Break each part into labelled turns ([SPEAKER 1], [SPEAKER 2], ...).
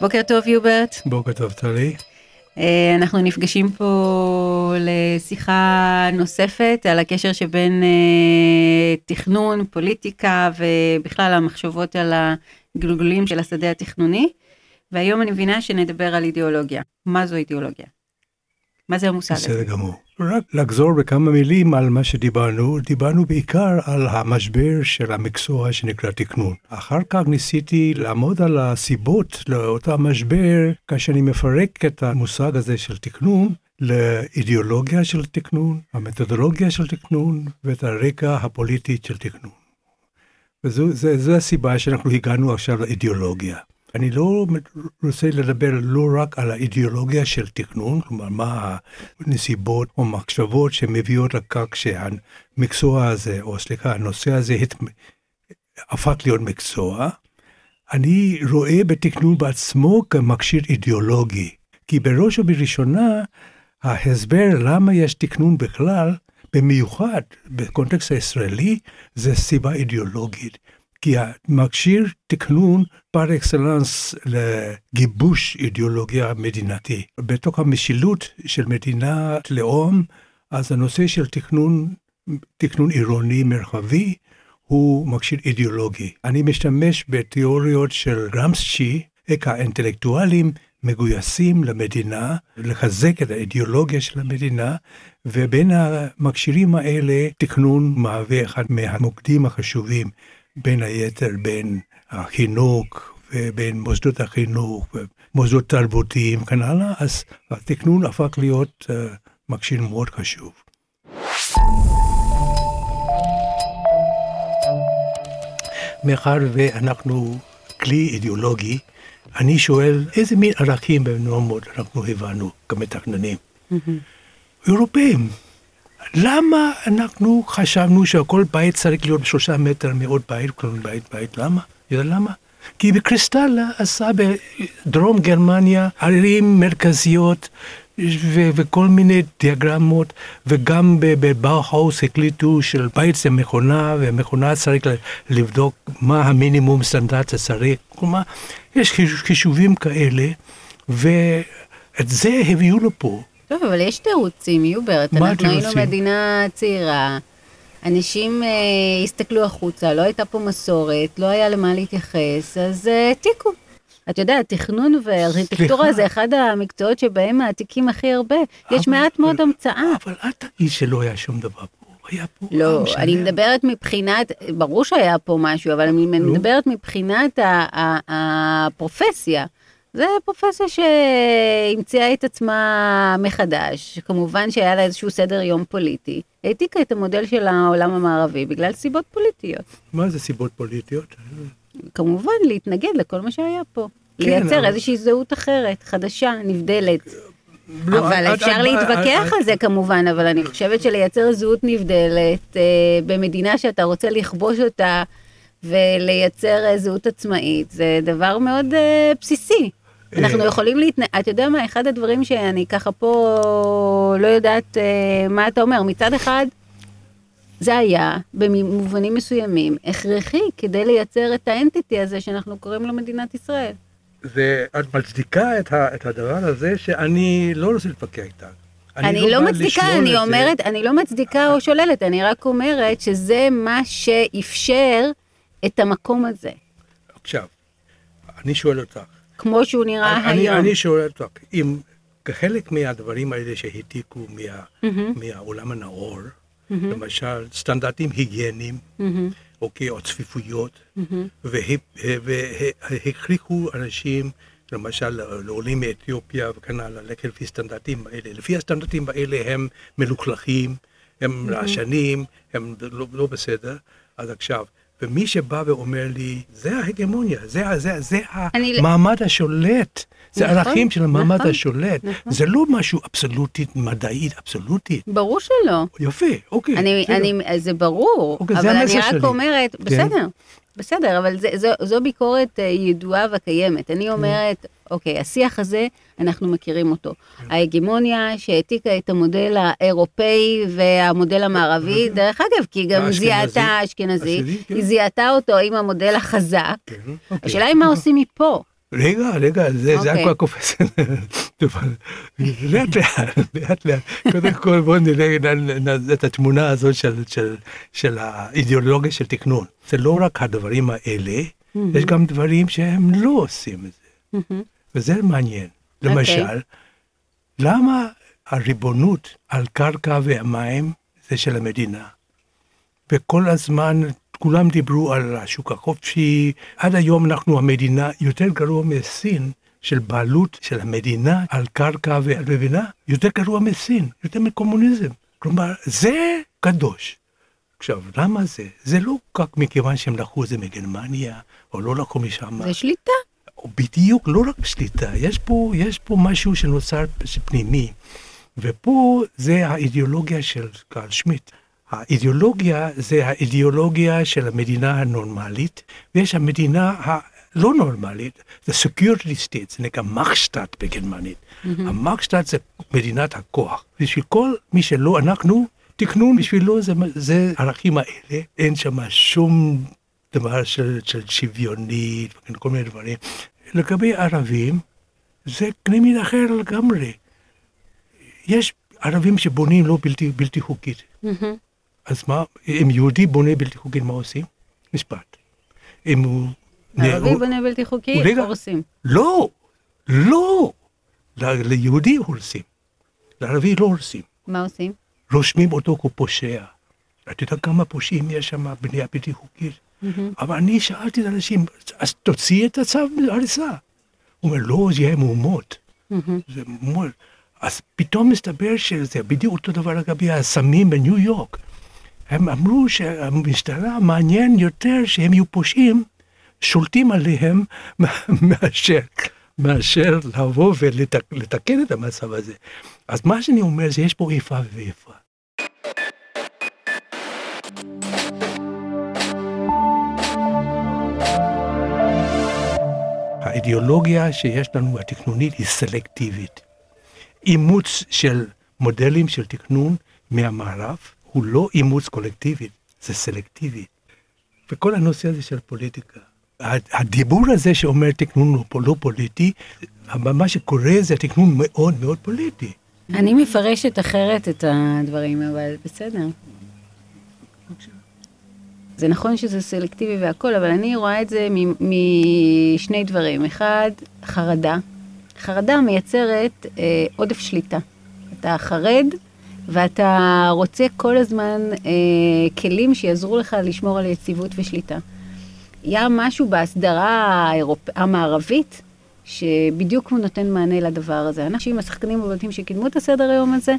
[SPEAKER 1] בוקר טוב יוברט.
[SPEAKER 2] בוקר טוב טלי.
[SPEAKER 1] אה, אנחנו נפגשים פה לשיחה נוספת על הקשר שבין אה, תכנון, פוליטיקה ובכלל המחשבות על הגלגולים של השדה התכנוני. והיום אני מבינה שנדבר על אידיאולוגיה. מה זו אידיאולוגיה? מה זה המושג הזה?
[SPEAKER 2] בסדר גמור. רק לחזור בכמה מילים על מה שדיברנו, דיברנו בעיקר על המשבר של המקצוע שנקרא תכנון. אחר כך ניסיתי לעמוד על הסיבות לאותו המשבר, כאשר אני מפרק את המושג הזה של תכנון לאידיאולוגיה של תכנון, המתודולוגיה של תכנון ואת הרקע הפוליטי של תכנון. וזו הסיבה שאנחנו הגענו עכשיו לאידיאולוגיה. אני לא רוצה לדבר לא רק על האידיאולוגיה של תכנון, כלומר מה הנסיבות או מחשבות שמביאות לכך שהמקצוע הזה, או סליחה, הנושא הזה הת... הפך להיות מקצוע, אני רואה בתכנון בעצמו כמכשיר אידיאולוגי. כי בראש ובראשונה, ההסבר למה יש תכנון בכלל, במיוחד בקונטקסט הישראלי, זה סיבה אידיאולוגית. כי המכשיר תכנון פר אקסלנס לגיבוש אידיאולוגיה מדינתי. בתוך המשילות של מדינת לאום, אז הנושא של תכנון, תכנון עירוני מרחבי, הוא מכשיר אידיאולוגי. אני משתמש בתיאוריות של גרמסצ'י, האינטלקטואלים מגויסים למדינה, לחזק את האידיאולוגיה של המדינה, ובין המכשירים האלה תכנון מהווה אחד מהמוקדים החשובים. בין היתר בין החינוך ובין מוסדות החינוך ומוסדות תרבותיים וכן הלאה, אז התכנון הפך להיות uh, מכשיר מאוד חשוב. מאחר ואנחנו כלי אידיאולוגי, אני שואל איזה מין ערכים ונורמות אנחנו הבנו כמתכננים. Mm-hmm. אירופאים, למה אנחנו חשבנו שכל בית צריך להיות שלושה מטר מעוד בית, כל בית בית, למה? יודע למה? כי בקריסטלה עשה בדרום גרמניה ערים מרכזיות ו- וכל מיני דיאגרמות, וגם בבאו-האוס החליטו של בית זה מכונה, ומכונה צריך לבדוק מה המינימום סטנדרט שצריך. כלומר, יש חישובים כאלה, ואת זה הביאו לפה.
[SPEAKER 1] טוב, אבל יש תירוצים, יוברט. אנחנו תירוצים? היינו מדינה צעירה, אנשים אה, הסתכלו החוצה, לא הייתה פה מסורת, לא היה למה להתייחס, אז העתיקו. אה, אתה יודע, תכנון וארכיטקטורה זה אחד המקצועות שבהם מעתיקים הכי הרבה. אבל, יש מעט מאוד המצאה.
[SPEAKER 2] אבל אל תגיד שלא היה שום דבר פה. היה פה
[SPEAKER 1] לא, אני מדברת מבחינת, ברור שהיה פה משהו, אבל אני לא. מדברת מבחינת הפרופסיה. זה פרופסיה שהמציאה את עצמה מחדש, כמובן שהיה לה איזשהו סדר יום פוליטי. העתיקה את המודל של העולם המערבי בגלל סיבות פוליטיות.
[SPEAKER 2] מה זה סיבות פוליטיות?
[SPEAKER 1] כמובן, להתנגד לכל מה שהיה פה. כן, לייצר אבל... איזושהי זהות אחרת, חדשה, נבדלת. לא, אבל את, אפשר את, להתווכח את, על זה כמובן, אבל אני חושבת שלייצר זהות נבדלת אה, במדינה שאתה רוצה לכבוש אותה ולייצר אה, זהות עצמאית, זה דבר מאוד אה, בסיסי. אנחנו יכולים להתנ... אתה יודע מה, אחד הדברים שאני ככה פה לא יודעת אה, מה אתה אומר, מצד אחד, זה היה במובנים מסוימים הכרחי כדי לייצר את האנטיטי הזה שאנחנו קוראים לו מדינת ישראל.
[SPEAKER 2] ואת מצדיקה את, ה, את הדבר הזה שאני לא רוצה להתווכח איתך.
[SPEAKER 1] אני, אני לא, לא מצדיקה, אני אומרת, זה. אני לא מצדיקה או שוללת, אני רק אומרת שזה מה שאפשר את המקום הזה.
[SPEAKER 2] עכשיו, אני שואל אותך,
[SPEAKER 1] כמו שהוא נראה
[SPEAKER 2] אני,
[SPEAKER 1] היום.
[SPEAKER 2] אני שואל אותך, אם כחלק מהדברים האלה שהעתיקו מה, mm-hmm. מהעולם הנאור, mm-hmm. למשל סטנדרטים היגייניים, mm-hmm. אוקיי, או צפיפויות, mm-hmm. והכריחו אנשים, למשל לעולים מאתיופיה וכן הלאה, ללכת לפי סטנדרטים האלה. לפי הסטנדרטים האלה הם מלוכלכים, הם mm-hmm. רעשנים, הם לא, לא בסדר. אז עכשיו, ומי שבא ואומר לי, זה ההגמוניה, זה, זה, זה המעמד. השולט, זה נכון, ערכים של המעמד נכון, השולט, נכון. זה לא משהו אבסולוטית, מדעית, אבסולוטית.
[SPEAKER 1] ברור שלא.
[SPEAKER 2] יפה, אוקיי.
[SPEAKER 1] אני, אני, זה ברור, אוקיי, אבל זה אני רק שלי. אומרת, כן. בסדר, בסדר, אבל זה, זו, זו ביקורת אה, ידועה וקיימת. אני אומרת, אוקיי, השיח הזה, אנחנו מכירים אותו. כן. ההגמוניה שהעתיקה את המודל האירופאי והמודל המערבי, דרך אגב, כי גם זיהתה, אשכנזי, כן. היא זיהתה אותו עם המודל החזק. כן, אוקיי. השאלה היא מה עושים מפה.
[SPEAKER 2] רגע, רגע, זה okay.
[SPEAKER 1] אוקיי.
[SPEAKER 2] כבר קופץ. לאט לאט, לאט לאט. קודם כל בואו נראה את התמונה הזאת של, של, של האידיאולוגיה של תכנון. זה לא רק הדברים האלה, mm-hmm. יש גם דברים שהם לא עושים את זה. Mm-hmm. וזה מעניין. אוקיי. למשל, okay. למה הריבונות על קרקע והמים זה של המדינה? וכל הזמן כולם דיברו על השוק החופשי. עד היום אנחנו המדינה יותר גרוע מסין, של בעלות של המדינה על קרקע ואת מבינה? יותר גרוע מסין, יותר מקומוניזם. כלומר, זה קדוש. עכשיו, למה זה? זה לא רק מכיוון שהם לקחו את זה מגרמניה, או לא לקחו משם.
[SPEAKER 1] זה שליטה.
[SPEAKER 2] בדיוק, לא רק שליטה, יש פה, יש פה משהו שנוצר פנימי. ופה זה האידיאולוגיה של קרל שמיט. האידיאולוגיה זה האידיאולוגיה של המדינה הנורמלית, ויש המדינה הלא נורמלית, זה security state, זה נקרא מחשטט בגרמנית. Mm-hmm. המחשטט זה מדינת הכוח. בשביל כל מי שלא, אנחנו, תכנון בשבילו זה, זה הערכים האלה, אין שם שום דבר של, של שוויונית וכל מיני דברים. לגבי ערבים, זה קנה מין אחר לגמרי. יש ערבים שבונים לא בלתי, בלתי חוקית. Mm-hmm. אז מה, אם יהודי בונה בלתי חוקי, מה עושים? משפט. אם הוא...
[SPEAKER 1] ערבי בונה בלתי חוקי, הורסים.
[SPEAKER 2] לא, לא. ליהודי הורסים. לערבי לא הורסים.
[SPEAKER 1] מה עושים?
[SPEAKER 2] רושמים אותו כפושע. אתה יודע כמה פושעים יש שם בנייה בלתי חוקית? אבל אני שאלתי את האנשים, אז תוציא את הצו מהריסה. הוא אומר, לא, זה יהיה מהומות. זה מהומות. אז פתאום מסתבר שזה בדיוק אותו דבר לגבי הסמים בניו יורק. הם אמרו שהמשטרה מעניין יותר שהם יהיו פושעים, שולטים עליהם מאשר, מאשר לבוא ולתקן את המצב הזה. אז מה שאני אומר זה יש פה איפה ואיפה. האידיאולוגיה שיש לנו התכנונית היא סלקטיבית. אימוץ של מודלים של תכנון מהמערב הוא לא אימוץ קולקטיבי, זה סלקטיבי. וכל הנושא הזה של פוליטיקה, הדיבור הזה שאומר תכנון הוא לא פוליטי, מה שקורה זה תכנון מאוד מאוד פוליטי.
[SPEAKER 1] אני מפרשת אחרת את הדברים, אבל בסדר. זה נכון שזה סלקטיבי והכל, אבל אני רואה את זה משני דברים. אחד, חרדה. חרדה מייצרת אה, עודף שליטה. אתה חרד ואתה רוצה כל הזמן אה, כלים שיעזרו לך לשמור על יציבות ושליטה. היה משהו בהסדרה האירופ... המערבית, שבדיוק הוא נותן מענה לדבר הזה. אנשים, השחקנים הבולטים שקידמו את הסדר היום הזה,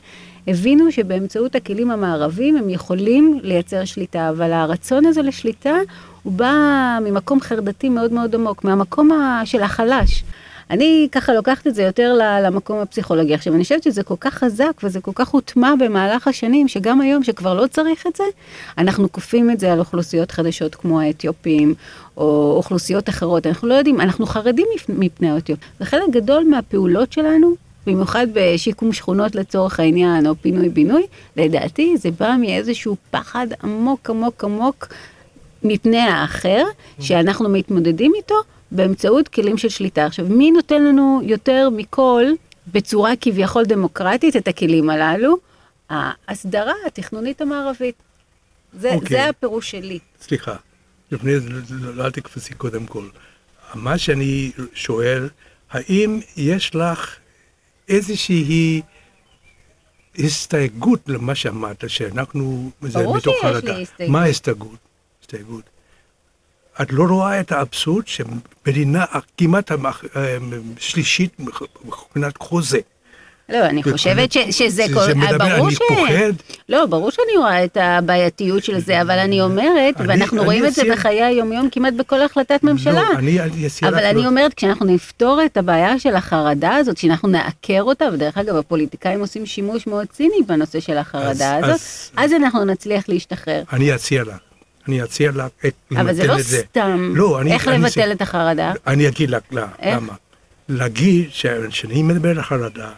[SPEAKER 1] הבינו שבאמצעות הכלים המערבים הם יכולים לייצר שליטה, אבל הרצון הזה לשליטה הוא בא ממקום חרדתי מאוד מאוד עמוק, מהמקום של החלש. אני ככה לוקחת את זה יותר למקום הפסיכולוגי. עכשיו, אני חושבת שזה כל כך חזק וזה כל כך הוטמע במהלך השנים, שגם היום, שכבר לא צריך את זה, אנחנו כופים את זה על אוכלוסיות חדשות כמו האתיופים, או אוכלוסיות אחרות. אנחנו לא יודעים, אנחנו חרדים מפני האתיופים. וחלק גדול מהפעולות שלנו, במיוחד בשיקום שכונות לצורך העניין, או פינוי-בינוי, לדעתי זה בא מאיזשהו פחד עמוק עמוק עמוק מפני האחר, שאנחנו מתמודדים איתו. באמצעות כלים של שליטה. עכשיו, מי נותן לנו יותר מכל, בצורה כביכול דמוקרטית, את הכלים הללו? ההסדרה התכנונית המערבית. זה, okay. אוקיי. זה הפירוש שלי.
[SPEAKER 2] סליחה, לפני זה, לא, לא, אל תקפצי קודם כל. מה שאני שואל, האם יש לך איזושהי הסתייגות למה שאמרת, שאנחנו,
[SPEAKER 1] ברור שיש לי הסתייגות.
[SPEAKER 2] מה ההסתייגות? הסתייגות. את לא רואה את האבסורד שמדינה כמעט שלישית מבחינת חוזה.
[SPEAKER 1] לא, אני חושבת ש, שזה כל...
[SPEAKER 2] זה מדבר, ברור אני ש... פוחד.
[SPEAKER 1] לא, ברור שאני רואה את הבעייתיות של זה, אבל אני אומרת, אני, ואנחנו אני רואים. את זה בחיי היומיום כמעט בכל החלטת ממשלה. לא,
[SPEAKER 2] אני אציע
[SPEAKER 1] אבל אני לא... אומרת, כשאנחנו נפתור את הבעיה של החרדה הזאת, שאנחנו נעקר אותה, ודרך אגב, הפוליטיקאים עושים שימוש מאוד ציני בנושא של החרדה אז, הזאת, אז, אז אנחנו נצליח להשתחרר.
[SPEAKER 2] אני אציע לך. אני אציע לה את
[SPEAKER 1] אבל זה לא סתם. לא, אני... איך אני לבטל אני, את החרדה?
[SPEAKER 2] אני אגיד לך למה. להגיד שאני מדבר על חרדה,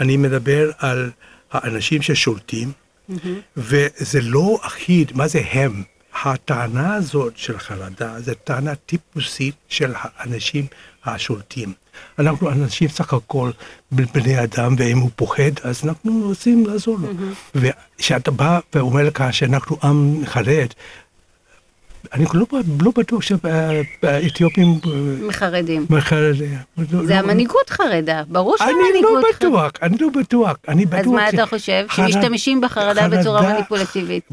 [SPEAKER 2] אני מדבר על האנשים ששולטים, mm-hmm. וזה לא אחיד, מה זה הם? הטענה הזאת של חרדה זו טענה טיפוסית של האנשים השולטים. אנחנו אנשים סך הכל בני אדם, ואם הוא פוחד, אז אנחנו רוצים לעזור לו. Mm-hmm. וכשאתה בא ואומר לך שאנחנו עם חרד, אני לא, לא בטוח שהאתיופים...
[SPEAKER 1] מחרדים.
[SPEAKER 2] מחרדים.
[SPEAKER 1] זה לא, המנהיגות חרדה, ברור שהמנהיגות
[SPEAKER 2] חרדה. אני לא בטוח, אני לא בטוח. אני בטוח
[SPEAKER 1] אז מה אתה חושב? חרד... שמשתמשים בחרדה חרדה, בצורה מניפולטיבית.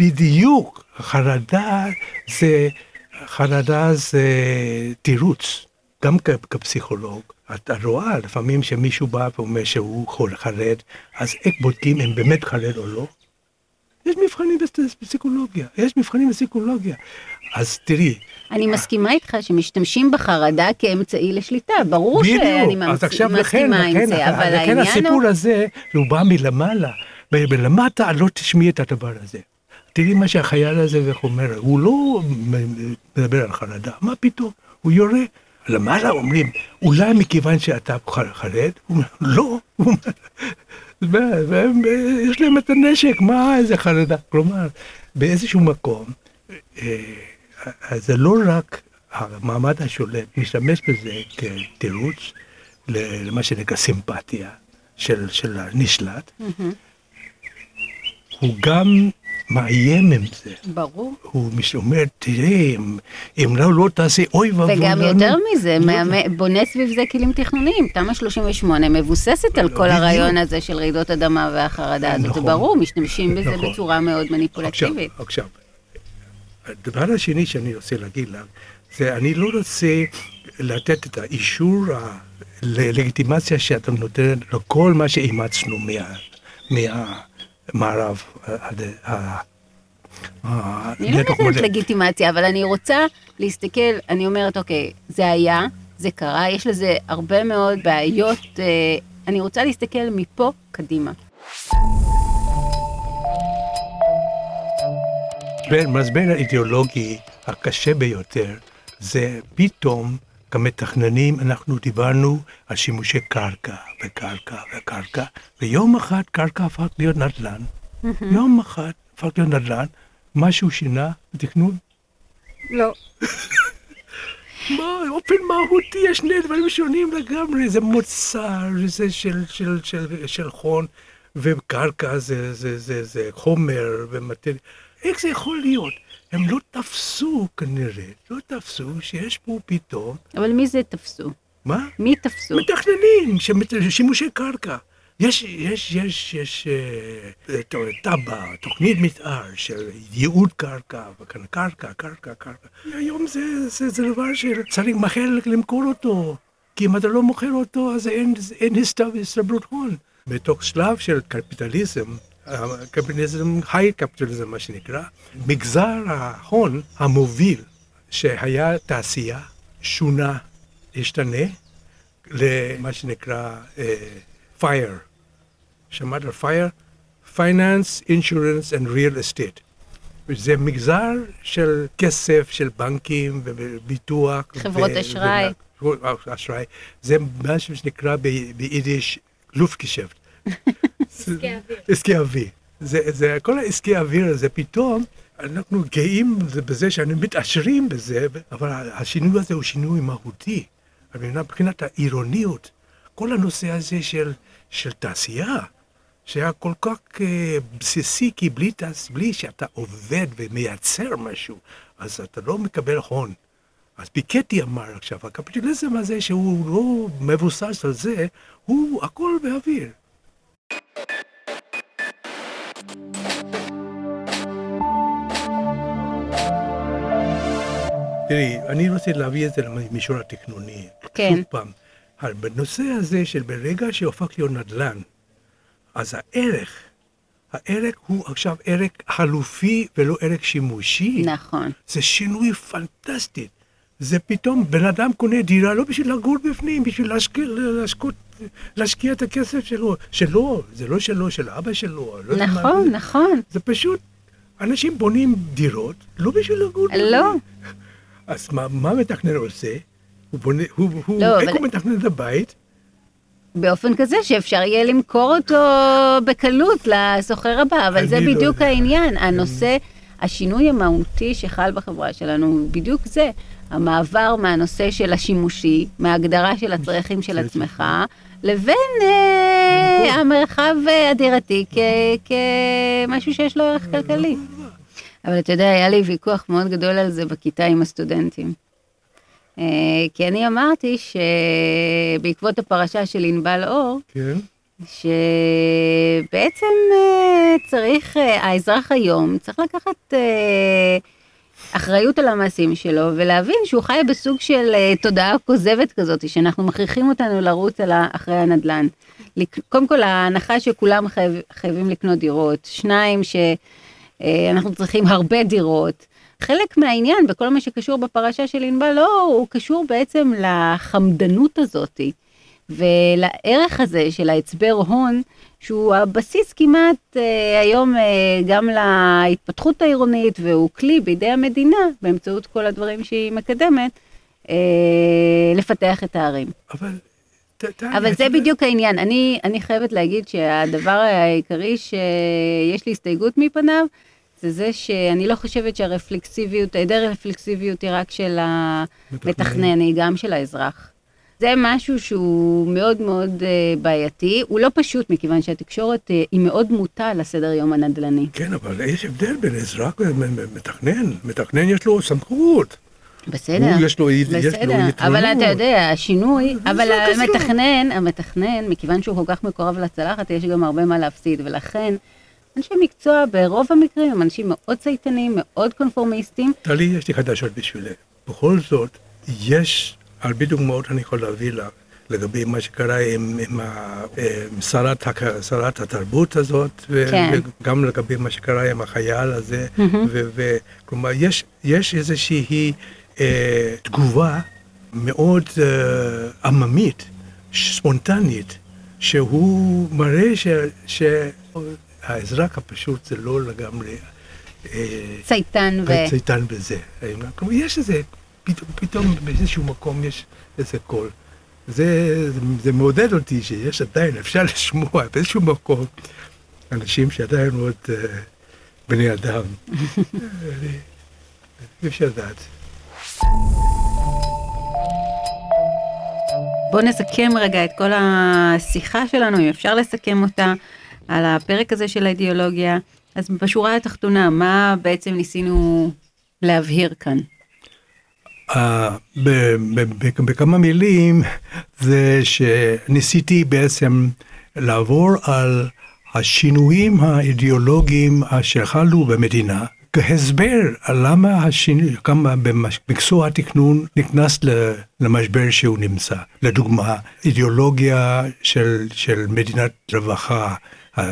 [SPEAKER 2] בדיוק. חרדה זה, חרדה זה תירוץ. גם כפסיכולוג, אתה רואה לפעמים שמישהו בא ואומר שהוא חרד, אז איך בודקים אם באמת חרד או לא? יש מבחנים בפסיכולוגיה, יש מבחנים בפסיכולוגיה. אז תראי.
[SPEAKER 1] אני מסכימה איתך שמשתמשים בחרדה כאמצעי לשליטה, ברור שאני מסכימה עם זה, אבל העניין
[SPEAKER 2] הוא... לכן הסיפור הזה, הוא בא מלמעלה, ולמטה לא תשמעי את הדבר הזה. תראי מה שהחייל הזה אומר, הוא לא מדבר על חרדה, מה פתאום? הוא יורה. למעלה אומרים, אולי מכיוון שאתה חרד? הוא אומר, לא. ויש להם את הנשק, מה איזה חרדה? כלומר, באיזשהו מקום, אה, זה לא רק המעמד השולט משתמש בזה כתירוץ למה שנקרא סימפתיה של, של הנשלט. הוא גם מאיים עם זה.
[SPEAKER 1] ברור.
[SPEAKER 2] הוא אומר, תראה, אם, לא, לא תעשה אוי ואבוי
[SPEAKER 1] וגם לנו. יותר מזה, לא בונה סביב זה כלים תכנוניים. תמ"א 38 מבוססת על כל הרעיון הזה של רעידות אדמה והחרדה הזאת. נכון. זה ברור, משתמשים בזה נכון. בצורה מאוד מניפולטיבית.
[SPEAKER 2] עכשיו, עכשיו, הדבר השני שאני רוצה להגיד לך, זה אני לא רוצה לתת את האישור, הלגיטימציה שאתה נותן לכל מה שאימצנו מה... מערב.
[SPEAKER 1] אני לא נותנת לגיטימציה, אבל אני רוצה להסתכל, אני אומרת, אוקיי, זה היה, זה קרה, יש לזה הרבה מאוד בעיות, אה, אני רוצה להסתכל מפה קדימה.
[SPEAKER 2] המשבר האידיאולוגי הקשה ביותר זה פתאום כמתכננים אנחנו דיברנו על שימושי קרקע וקרקע וקרקע, ויום אחד קרקע הפך להיות נדל"ן. יום אחד הפך להיות נדל"ן, משהו שינה בתכנון?
[SPEAKER 1] לא.
[SPEAKER 2] מה, באופן מהותי יש שני דברים שונים לגמרי, זה מוצר, זה של, של, של, של חון, וקרקע זה, זה, זה, זה חומר ומטריה. איך זה יכול להיות? הם לא תפסו כנראה, לא תפסו שיש פה פתאום...
[SPEAKER 1] אבל מי זה תפסו?
[SPEAKER 2] מה?
[SPEAKER 1] מי תפסו?
[SPEAKER 2] מתכננים, שימושי קרקע. יש, יש, יש, יש אה, תב"ע, תוכנית מתאר של ייעוד קרקע, וכאן קרקע, קרקע, קרקע. היום זה, זה, זה דבר שצריך מהר למכור אותו, כי אם אתה לא מוכר אותו, אז אין, אין הסתברות הון. בתוך שלב של קפיטליזם, קפיטליזם, היי קפיטליזם מה שנקרא, מגזר ההון המוביל שהיה תעשייה שונה, השתנה למה שנקרא uh, fire. שמעת על fire? Finance, Insurance and Real Estate. זה מגזר של כסף, של בנקים וביטוח.
[SPEAKER 1] חברות אשראי.
[SPEAKER 2] אשראי. זה משהו שנקרא ביידיש לופטגשפט. עסקי אוויר. זה, זה, כל העסקי אוויר הזה, פתאום אנחנו גאים בזה שאנו מתעשרים בזה, אבל השינוי הזה הוא שינוי מהותי. מבחינת העירוניות, כל הנושא הזה של, של תעשייה, שהיה כל כך uh, בסיסי, כי בלי, בלי שאתה עובד ומייצר משהו, אז אתה לא מקבל הון. אז פיקטי אמר עכשיו, הקפיטליזם הזה, שהוא לא מבוסס על זה, הוא הכל באוויר. תראי, אני רוצה להביא את זה למישור התכנוני.
[SPEAKER 1] כן.
[SPEAKER 2] שוב פעם, בנושא הזה של ברגע שהופך להיות נדל"ן, אז הערך, הערך הוא עכשיו ערך חלופי ולא ערך שימושי.
[SPEAKER 1] נכון.
[SPEAKER 2] זה שינוי פנטסטי. זה פתאום, בן אדם קונה דירה לא בשביל לגור בפנים, בשביל להשקיע, להשקות, להשקיע את הכסף שלו. שלו, זה לא שלו, של אבא שלו.
[SPEAKER 1] לא נכון,
[SPEAKER 2] מה,
[SPEAKER 1] נכון.
[SPEAKER 2] זה פשוט, אנשים בונים דירות לא בשביל לגור.
[SPEAKER 1] לא.
[SPEAKER 2] אז מה, מה מתכנן עושה? הוא בונה, הוא, הוא, לא, איך אבל... הוא מתכנן את הבית?
[SPEAKER 1] באופן כזה שאפשר יהיה למכור אותו בקלות לסוחר הבא, אבל זה לא בדיוק לא העניין. הנושא... השינוי המהותי שחל בחברה שלנו הוא בדיוק זה, המעבר מהנושא של השימושי, מההגדרה של הצרכים של עצמך, לבין אה, המרחב הדירתי כמשהו שיש לו ערך כלכלי. אבל אתה יודע, היה לי ויכוח מאוד גדול על זה בכיתה עם הסטודנטים. אה, כי אני אמרתי שבעקבות הפרשה של ענבל אור, כן. שבעצם אה, צריך, אה, האזרח היום צריך לקחת אחריות על המעשים שלו ולהבין שהוא חי בסוג של תודעה כוזבת כזאת, שאנחנו מכריחים אותנו לרוץ אחרי הנדל"ן. קודם כל ההנחה שכולם חייב, חייבים לקנות דירות, שניים שאנחנו צריכים הרבה דירות. חלק מהעניין בכל מה שקשור בפרשה של ענבל לא, הוא קשור בעצם לחמדנות הזאתי, ולערך הזה של ההצבר הון, שהוא הבסיס כמעט אה, היום אה, גם להתפתחות העירונית, והוא כלי בידי המדינה, באמצעות כל הדברים שהיא מקדמת, אה, לפתח את הערים. אבל... אבל זה בדיוק העניין. אני, אני חייבת להגיד שהדבר העיקרי שיש לי הסתייגות מפניו, זה זה שאני לא חושבת שהרפלקסיביות, היעדר רפלקסיביות היא רק של המתכנן, היא גם של האזרח. זה משהו שהוא מאוד מאוד uh, בעייתי, הוא לא פשוט מכיוון שהתקשורת uh, היא מאוד מוטה לסדר יום הנדל"ני.
[SPEAKER 2] כן, אבל יש הבדל בין אזרח ומתכנן, מתכנן יש לו סמכות.
[SPEAKER 1] בסדר,
[SPEAKER 2] הוא יש לו, בסדר, יש לו.
[SPEAKER 1] אבל אתה יודע, השינוי, אבל המתכנן, המתכנן, מכיוון שהוא כל כך מקורב לצלחת, יש גם הרבה מה להפסיד, ולכן אנשי מקצוע ברוב המקרים הם אנשים מאוד צייתנים, מאוד קונפורמיסטים.
[SPEAKER 2] טלי, יש לי חדשות בשבילך. בכל זאת, יש הרבה דוגמאות אני יכול להביא לך. לגבי מה שקרה עם, עם, עם שרת, שרת התרבות הזאת, כן. וגם לגבי מה שקרה עם החייל הזה, וכלומר, יש, יש איזושהי אה, תגובה מאוד אה, עממית, ספונטנית, שהוא מראה ש... ש האזרח הפשוט זה לא לגמרי...
[SPEAKER 1] אה, צייתן ו...
[SPEAKER 2] צייתן בזה. כלומר, יש איזה, פתאום, פתאום באיזשהו מקום יש איזה קול. זה, זה, זה מעודד אותי שיש עדיין, אפשר לשמוע באיזשהו מקום אנשים שעדיין מאוד uh, בני אדם. אי אפשר לדעת.
[SPEAKER 1] בואו נסכם רגע את כל השיחה שלנו, אם אפשר לסכם אותה. על הפרק הזה של האידיאולוגיה. אז בשורה התחתונה, מה בעצם ניסינו להבהיר כאן?
[SPEAKER 2] Uh, בכמה מילים, זה שניסיתי בעצם לעבור על השינויים האידיאולוגיים שחלו במדינה, כהסבר על למה השינוי, כמה במקצוע התכנון נכנס למשבר שהוא נמצא. לדוגמה, אידיאולוגיה של, של מדינת רווחה,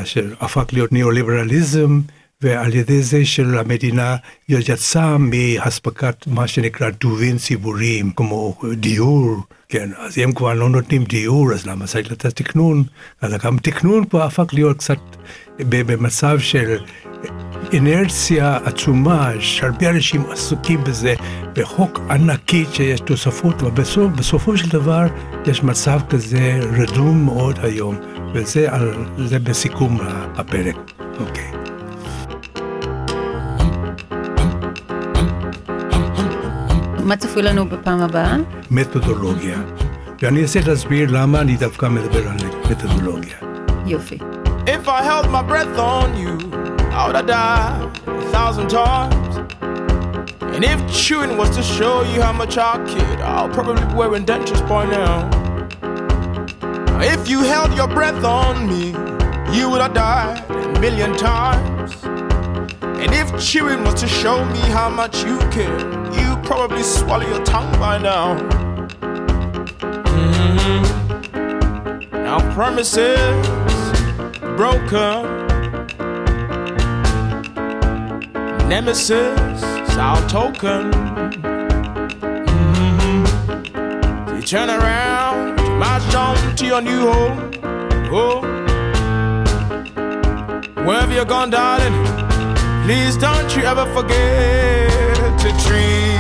[SPEAKER 2] שהפך להיות ניאו-ליברליזם, ועל ידי זה של המדינה יצא מהספקת מה שנקרא טובין ציבוריים, כמו דיור, כן, אז אם כבר לא נותנים דיור, אז למה צריך לתת תקנון? אז גם תקנון פה הפך להיות קצת במצב של אינרציה עצומה, שהרבה אנשים עסוקים בזה, בחוק ענקית שיש תוספות, אבל בסופו של דבר יש מצב כזה רדום מאוד היום, וזה על, זה בסיכום הפרק. אוקיי.
[SPEAKER 1] מה צפוי לנו בפעם הבאה?
[SPEAKER 2] מתודולוגיה. ואני אנסה להסביר למה אני דווקא מדבר על מתודולוגיה.
[SPEAKER 1] יופי.
[SPEAKER 3] If I held my breath on you I would have died a thousand times. And if chewing was to show you how much I kid, I'll probably be wearing dentures by now. If you held your breath on me, you would have died a million times. And if chewing was to show me how much you care, you'd probably swallow your tongue by now. Mm-hmm. Now promises broken nemesis, our token. Mm-hmm. You turn around, on to your new home. Oh, wherever you're gone, darling, please don't you ever forget to treat